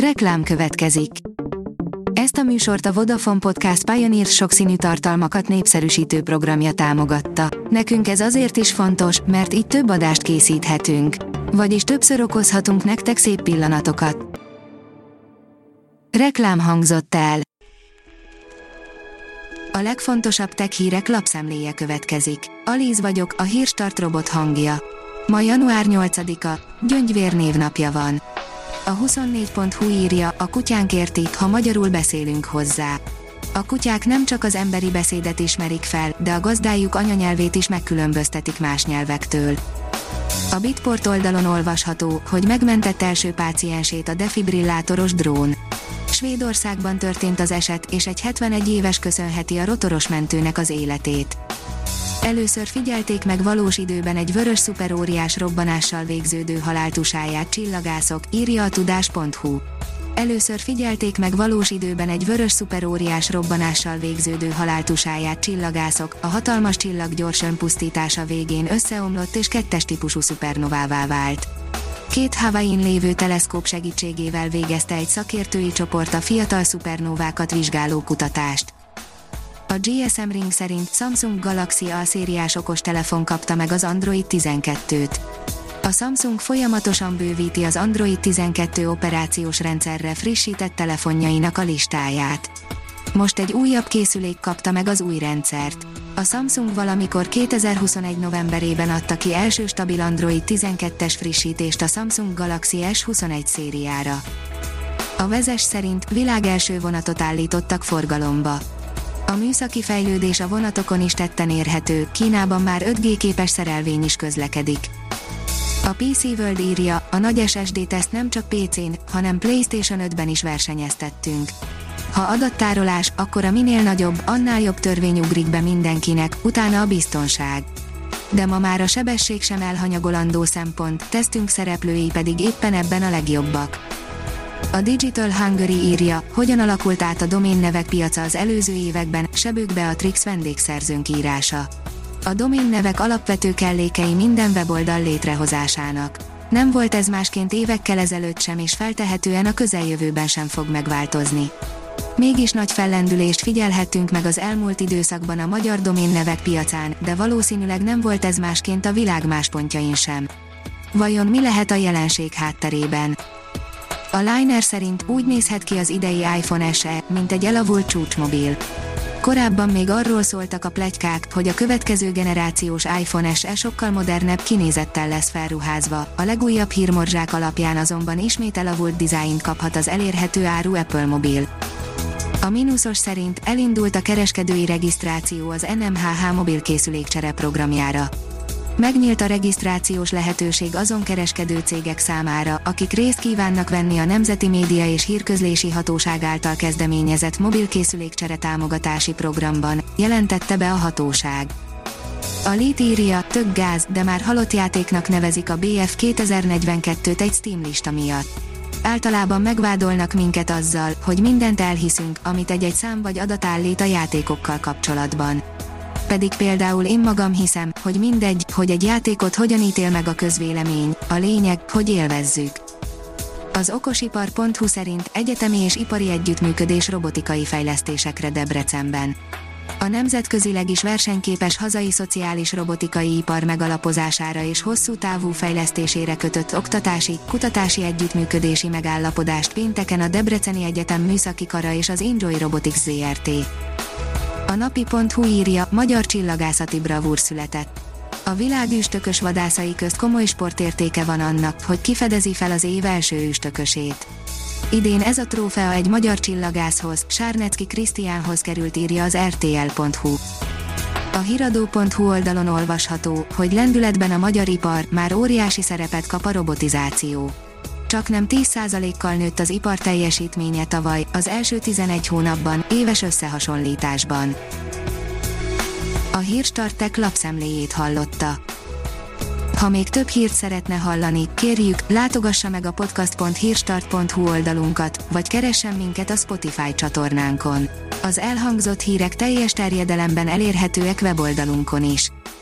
Reklám következik. Ezt a műsort a Vodafone Podcast Pioneer sokszínű tartalmakat népszerűsítő programja támogatta. Nekünk ez azért is fontos, mert így több adást készíthetünk. Vagyis többször okozhatunk nektek szép pillanatokat. Reklám hangzott el. A legfontosabb tech hírek lapszemléje következik. Alíz vagyok, a hírstart robot hangja. Ma január 8-a, Gyöngyvér névnapja van. A 24.hu írja, a kutyánk érti, ha magyarul beszélünk hozzá. A kutyák nem csak az emberi beszédet ismerik fel, de a gazdájuk anyanyelvét is megkülönböztetik más nyelvektől. A Bitport oldalon olvasható, hogy megmentett első páciensét a defibrillátoros drón. Svédországban történt az eset, és egy 71 éves köszönheti a rotoros mentőnek az életét. Először figyelték meg valós időben egy vörös szuperóriás robbanással végződő haláltusáját csillagászok, írja a tudás.hu. Először figyelték meg valós időben egy vörös szuperóriás robbanással végződő haláltusáját csillagászok, a hatalmas csillag gyors önpusztítása végén összeomlott és kettes típusú szupernovává vált. Két Hawaii-n lévő teleszkóp segítségével végezte egy szakértői csoport a fiatal szupernovákat vizsgáló kutatást. A GSM Ring szerint Samsung Galaxy A szériás okostelefon kapta meg az Android 12-t. A Samsung folyamatosan bővíti az Android 12 operációs rendszerre frissített telefonjainak a listáját. Most egy újabb készülék kapta meg az új rendszert. A Samsung valamikor 2021 novemberében adta ki első stabil Android 12-es frissítést a Samsung Galaxy S21 szériára. A vezes szerint világ első vonatot állítottak forgalomba. A műszaki fejlődés a vonatokon is tetten érhető, Kínában már 5G képes szerelvény is közlekedik. A PC World írja, a nagy SSD teszt nem csak PC-n, hanem PlayStation 5-ben is versenyeztettünk. Ha adattárolás, akkor a minél nagyobb, annál jobb törvény ugrik be mindenkinek, utána a biztonság. De ma már a sebesség sem elhanyagolandó szempont, tesztünk szereplői pedig éppen ebben a legjobbak. A Digital Hungary írja, hogyan alakult át a doménnevek piaca az előző években, sebők Beatrix vendégszerzőnk írása. A doménnevek alapvető kellékei minden weboldal létrehozásának. Nem volt ez másként évekkel ezelőtt sem és feltehetően a közeljövőben sem fog megváltozni. Mégis nagy fellendülést figyelhettünk meg az elmúlt időszakban a magyar doménnevek piacán, de valószínűleg nem volt ez másként a világ más pontjain sem. Vajon mi lehet a jelenség hátterében? A Liner szerint úgy nézhet ki az idei iPhone SE, mint egy elavult csúcsmobil. Korábban még arról szóltak a plegykák, hogy a következő generációs iPhone SE sokkal modernebb kinézettel lesz felruházva, a legújabb hírmorzsák alapján azonban ismét elavult dizájnt kaphat az elérhető áru Apple mobil. A mínuszos szerint elindult a kereskedői regisztráció az NMHH mobilkészülékcsere programjára. Megnyílt a regisztrációs lehetőség azon kereskedő cégek számára, akik részt kívánnak venni a Nemzeti Média és Hírközlési Hatóság által kezdeményezett mobilkészülékcsere támogatási programban, jelentette be a hatóság. A Lit írja, tök gáz, de már halott játéknak nevezik a BF 2042-t egy Steam lista miatt. Általában megvádolnak minket azzal, hogy mindent elhiszünk, amit egy-egy szám vagy adat állít a játékokkal kapcsolatban pedig például én magam hiszem, hogy mindegy, hogy egy játékot hogyan ítél meg a közvélemény, a lényeg, hogy élvezzük. Az okosipar.hu szerint egyetemi és ipari együttműködés robotikai fejlesztésekre Debrecenben. A nemzetközileg is versenyképes hazai szociális robotikai ipar megalapozására és hosszú távú fejlesztésére kötött oktatási, kutatási együttműködési megállapodást pénteken a Debreceni Egyetem Műszaki Kara és az Enjoy Robotics ZRT. A napi.hu írja, magyar csillagászati bravúr született. A világ üstökös vadászai közt komoly sportértéke van annak, hogy kifedezi fel az év első üstökösét. Idén ez a trófea egy magyar csillagászhoz, Sárnecki Krisztiánhoz került írja az rtl.hu. A hiradó.hu oldalon olvasható, hogy lendületben a magyar ipar már óriási szerepet kap a robotizáció csak nem 10%-kal nőtt az ipar teljesítménye tavaly, az első 11 hónapban, éves összehasonlításban. A Hírstartek lapszemléjét hallotta. Ha még több hírt szeretne hallani, kérjük, látogassa meg a podcast.hírstart.hu oldalunkat, vagy keressen minket a Spotify csatornánkon. Az elhangzott hírek teljes terjedelemben elérhetőek weboldalunkon is.